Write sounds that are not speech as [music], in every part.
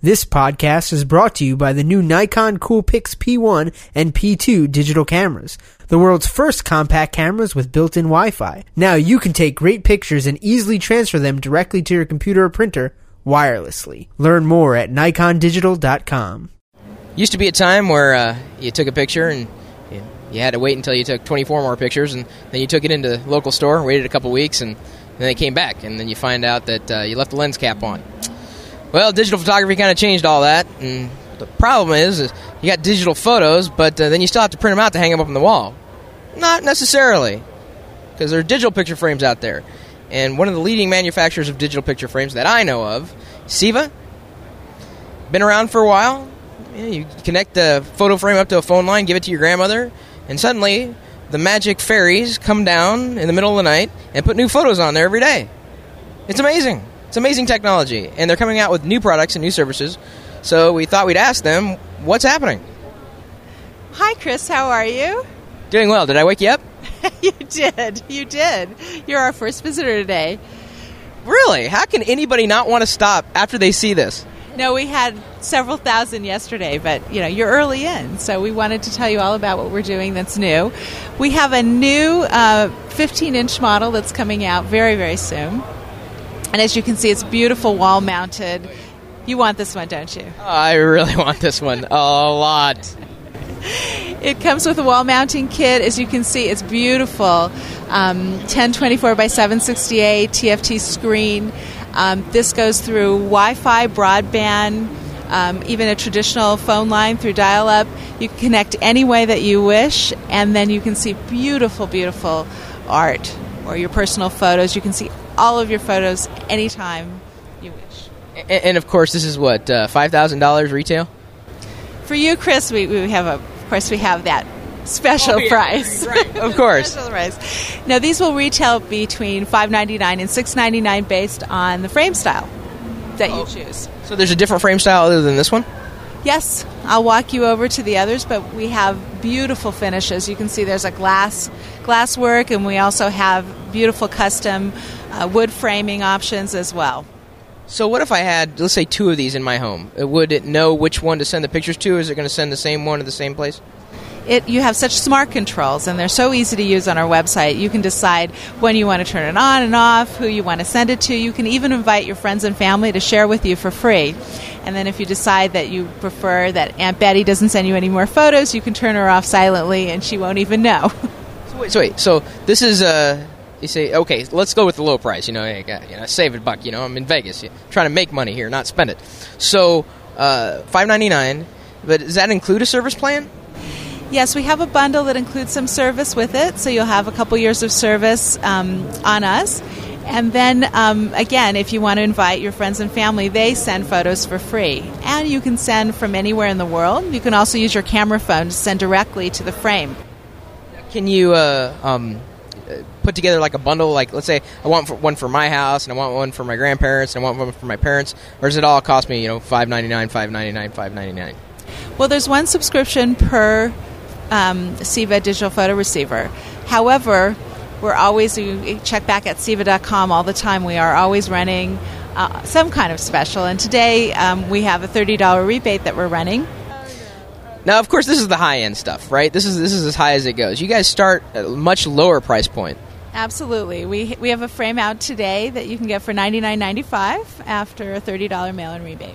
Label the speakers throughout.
Speaker 1: This podcast is brought to you by the new Nikon Coolpix P1 and P2 digital cameras, the world's first compact cameras with built-in Wi-Fi. Now you can take great pictures and easily transfer them directly to your computer or printer wirelessly. Learn more at nikondigital.com.
Speaker 2: Used to be a time where uh, you took a picture and you, had to wait until you took 24 more pictures, and then you took it into the local store, waited a couple weeks, and then they came back, and then you find out that uh, you left the lens cap on. Well, digital photography kind of changed all that, and the problem is, is you got digital photos, but uh, then you still have to print them out to hang them up on the wall. Not necessarily, because there are digital picture frames out there, and one of the leading manufacturers of digital picture frames that I know of, Ceiva, been around for a while. You, you connect the photo frame up to a phone line, give it to your grandmother, and suddenly the magic fairies come down in the middle of the night and put new photos on there every day. It's amazing. It's amazing technology, and they're coming out with new products and new services. So we thought we'd ask them what's happening.
Speaker 3: Hi, Chris. How are you?
Speaker 2: Doing well. Did I wake you up? [laughs]
Speaker 3: you did. You did. You're our first visitor today.
Speaker 2: Really? How can anybody not want to stop after they see this?
Speaker 3: No, we had several thousand yesterday, but you know you're early in, so we wanted to tell you all about what we're doing that's new. We have a new 15 uh, inch model that's coming out very, very soon. And as you can see, it's beautiful wall mounted. You want this one, don't you?
Speaker 2: I really [laughs] want this one a lot.
Speaker 3: It comes with a wall mounting kit. As you can see, it's beautiful. Um, 1024 by 768 TFT screen. Um, this goes through Wi Fi, broadband, um, even a traditional phone line through dial up. You can connect any way that you wish, and then you can see beautiful, beautiful art or your personal photos. You can see all of your photos anytime you wish.
Speaker 2: And, and of course, this is what uh, five thousand dollars retail.
Speaker 3: For you, Chris, we, we have a, of course we have that special
Speaker 2: oh, yeah,
Speaker 3: price. [laughs]
Speaker 2: Right, of course.
Speaker 3: special price. Now these will retail between five ninety nine and six ninety nine based on the frame style that
Speaker 2: oh.
Speaker 3: you choose.
Speaker 2: So there's a different frame style other than this one.
Speaker 3: Yes, I'll walk you over to the others, but we have beautiful finishes. You can see there's a glass glass work, and we also have beautiful custom uh, wood framing options as well.
Speaker 2: So, what if I had, let's say, two of these in my home? Uh, would it know which one to send the pictures to? Is it going to send the same one to the same place?
Speaker 3: It, you have such smart controls, and they're so easy to use on our website. You can decide when you want to turn it on and off, who you want to send it to. You can even invite your friends and family to share with you for free. And then, if you decide that you prefer that Aunt Betty doesn't send you any more photos, you can turn her off silently, and she won't even know. [laughs]
Speaker 2: so wait, so wait, so this is uh, you say, okay, let's go with the low price. You know, you, know save a buck. You know, I'm in Vegas, trying to make money here, not spend it. So, uh, five ninety nine. But does that include a service plan?
Speaker 3: Yes, we have a bundle that includes some service with it, so you'll have a couple years of service um, on us. And then um, again, if you want to invite your friends and family, they send photos for free. And you can send from anywhere in the world. You can also use your camera phone to send directly to the frame.
Speaker 2: Can you uh, um, put together like a bundle? Like, let's say I want one for my house, and I want one for my grandparents, and I want one for my parents, or does it all cost me, you know, five ninety nine, five ninety nine, five ninety nine?
Speaker 3: Well, there's one subscription per um, Ceiva digital photo receiver. However, we're always you check back at ceiva.com all the time. We are always running uh, some kind of special, and today um, we have a thirty dollar rebate that we're running.
Speaker 2: Now, of course, this is the high end stuff, right? This is this is as high as it goes. You guys start at a much lower price point.
Speaker 3: Absolutely, we we have a frame out today that you can get for ninety nine ninety five after a thirty dollar mail in rebate.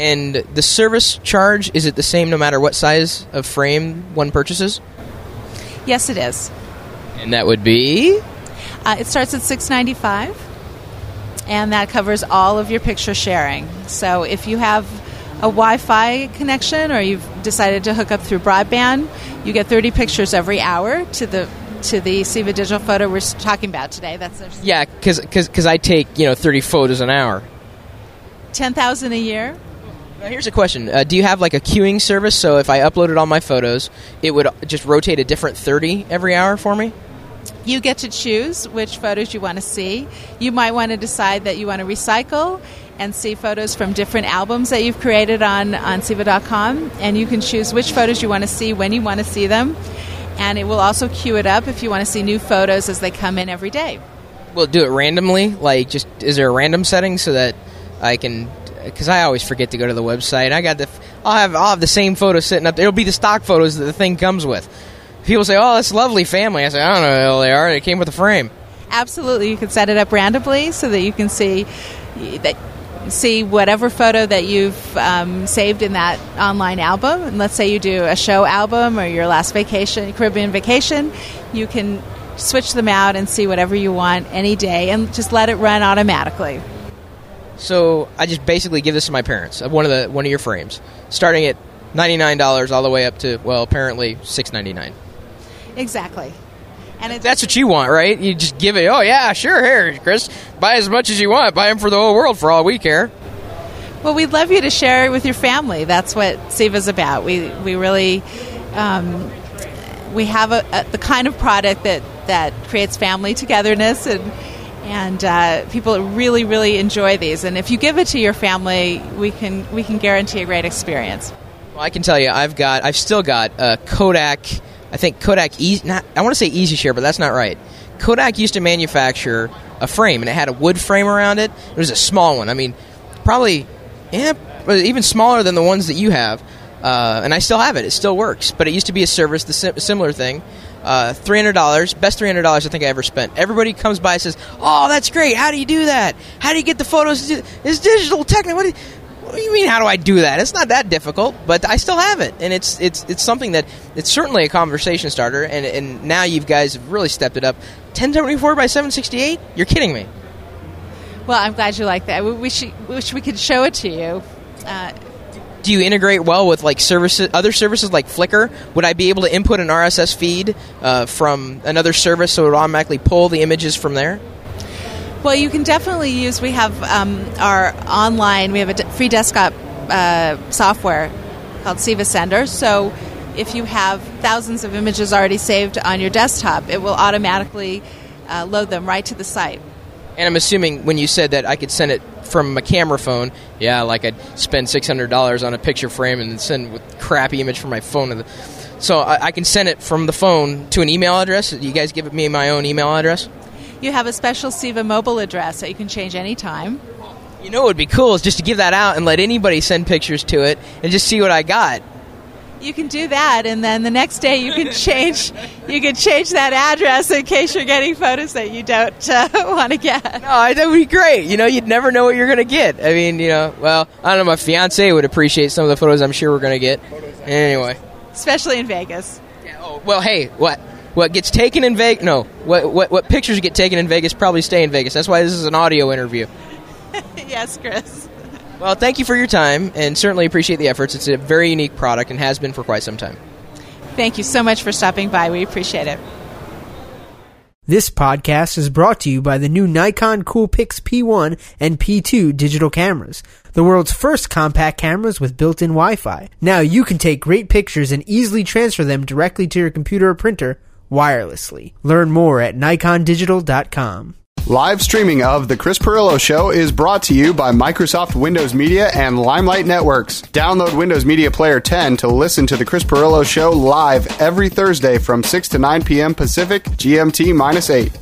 Speaker 2: And the service charge is it the same no matter what size of frame one purchases?
Speaker 3: Yes, it is.
Speaker 2: And that would be.
Speaker 3: Uh, it starts at six ninety five, and that covers all of your picture sharing. So if you have a Wi-Fi connection or you've decided to hook up through broadband, you get 30 pictures every hour to the to the Ceiva digital photo we're talking about today. That's
Speaker 2: yeah, because I take you know 30 photos an hour.
Speaker 3: Ten thousand a year.
Speaker 2: Now here's a question: uh, Do you have like a queuing service? So if I uploaded all my photos, it would just rotate a different 30 every hour for me.
Speaker 3: You get to choose which photos you want to see. You might want to decide that you want to recycle and see photos from different albums that you've created on, on Ceiva.com. And you can choose which photos you want to see when you want to see them. And it will also queue it up if you want to see new photos as they come in every day.
Speaker 2: Will do it randomly? Like, just is there a random setting so that I can because I always forget to go to the website. I got the I'll have I'll have the same photos sitting up. there. It'll be the stock photos that the thing comes with. People say, "Oh, that's lovely family." I say, "I don't know who the they are. It came with a frame."
Speaker 3: Absolutely, you can set it up randomly so that you can see that see whatever photo that you've um, saved in that online album. And let's say you do a show album or your last vacation, Caribbean vacation, you can switch them out and see whatever you want any day, and just let it run automatically.
Speaker 2: So I just basically give this to my parents. One of the one of your frames, starting at ninety nine dollars all the way up to well, apparently six ninety nine.
Speaker 3: Exactly. And it's,
Speaker 2: That's what you want, right? You just give it. Oh yeah, sure. Here, Chris, buy as much as you want. Buy them for the whole world for all we care.
Speaker 3: Well, we'd love you to share it with your family. That's what Ceiva's about. We we really um, we have a, a, the kind of product that that creates family togetherness and and uh, people really really enjoy these. And if you give it to your family, we can we can guarantee a great experience.
Speaker 2: Well, I can tell you, I've got, I've still got a Kodak. I think Kodak. Not, I want to say Easy Share, but that's not right. Kodak used to manufacture a frame, and it had a wood frame around it. It was a small one. I mean, probably, yeah, even smaller than the ones that you have. Uh, and I still have it. It still works. But it used to be a service, the sim- similar thing. Uh, three hundred dollars, best three hundred dollars I think I ever spent. Everybody comes by and says, "Oh, that's great! How do you do that? How do you get the photos? It's digital technical. What do, you, what do you mean? How do I do that? It's not that difficult, but I still have it, and it's it's it's something that it's certainly a conversation starter. And and now you guys have really stepped it up. Ten seventy four by seven sixty eight. You're kidding me.
Speaker 3: Well, I'm glad you like that. We wish wish we could show it to you. Uh,
Speaker 2: do you integrate well with like services other services like flickr? Would i be able to input an rss feed uh, from another service so it would automatically pull the images from there?
Speaker 3: Well you can definitely use we have um, our online we have a free desktop uh, software called Ceiva sender. So if you have thousands of images already saved on your desktop it will automatically uh, load them right to the site
Speaker 2: and i'm assuming when you said that i could send it from a camera phone, yeah, like I'd spend six hundred dollars on a picture frame and send with crappy image from my phone. So I, I, can send it from the phone to an email address. You guys give me my own email address.
Speaker 3: You have a special Ceiva mobile address that you can change anytime.
Speaker 2: You know what would be cool is just to give that out and let anybody send pictures to it and just see what I got
Speaker 3: you can do that, and then the next day you can [laughs] change you can change that address in case you're getting photos that you don't uh, [laughs] want to get. No,
Speaker 2: that would be great. You know, you'd never know what you're going to get. I mean, you know, well, I don't know. My fiance would appreciate some of the photos. I'm sure we're going to get. Anyway,
Speaker 3: especially in Vegas.
Speaker 2: Yeah, oh, well, hey, what? What gets taken in Vegas? No, what, what what pictures get taken in Vegas probably stay in Vegas. That's why this is an audio interview. [laughs]
Speaker 3: yes, Chris.
Speaker 2: Well, thank you for your time and certainly appreciate the efforts. It's a very unique product and has been for quite some time.
Speaker 3: Thank you so much for stopping by. We appreciate it.
Speaker 1: This podcast is brought to you by the new Nikon Coolpix P1 and P2 digital cameras, the world's first compact cameras with built-in Wi-Fi. Now you can take great pictures and easily transfer them directly to your computer or printer wirelessly. Learn more at nikondigital.com.
Speaker 4: Live streaming of The Chris Pirillo Show is brought to you by Microsoft Windows Media and Limelight Networks. Download Windows Media Player 10 to listen to The Chris Pirillo Show live every Thursday from 6 to 9 p.m. Pacific, GMT minus 8.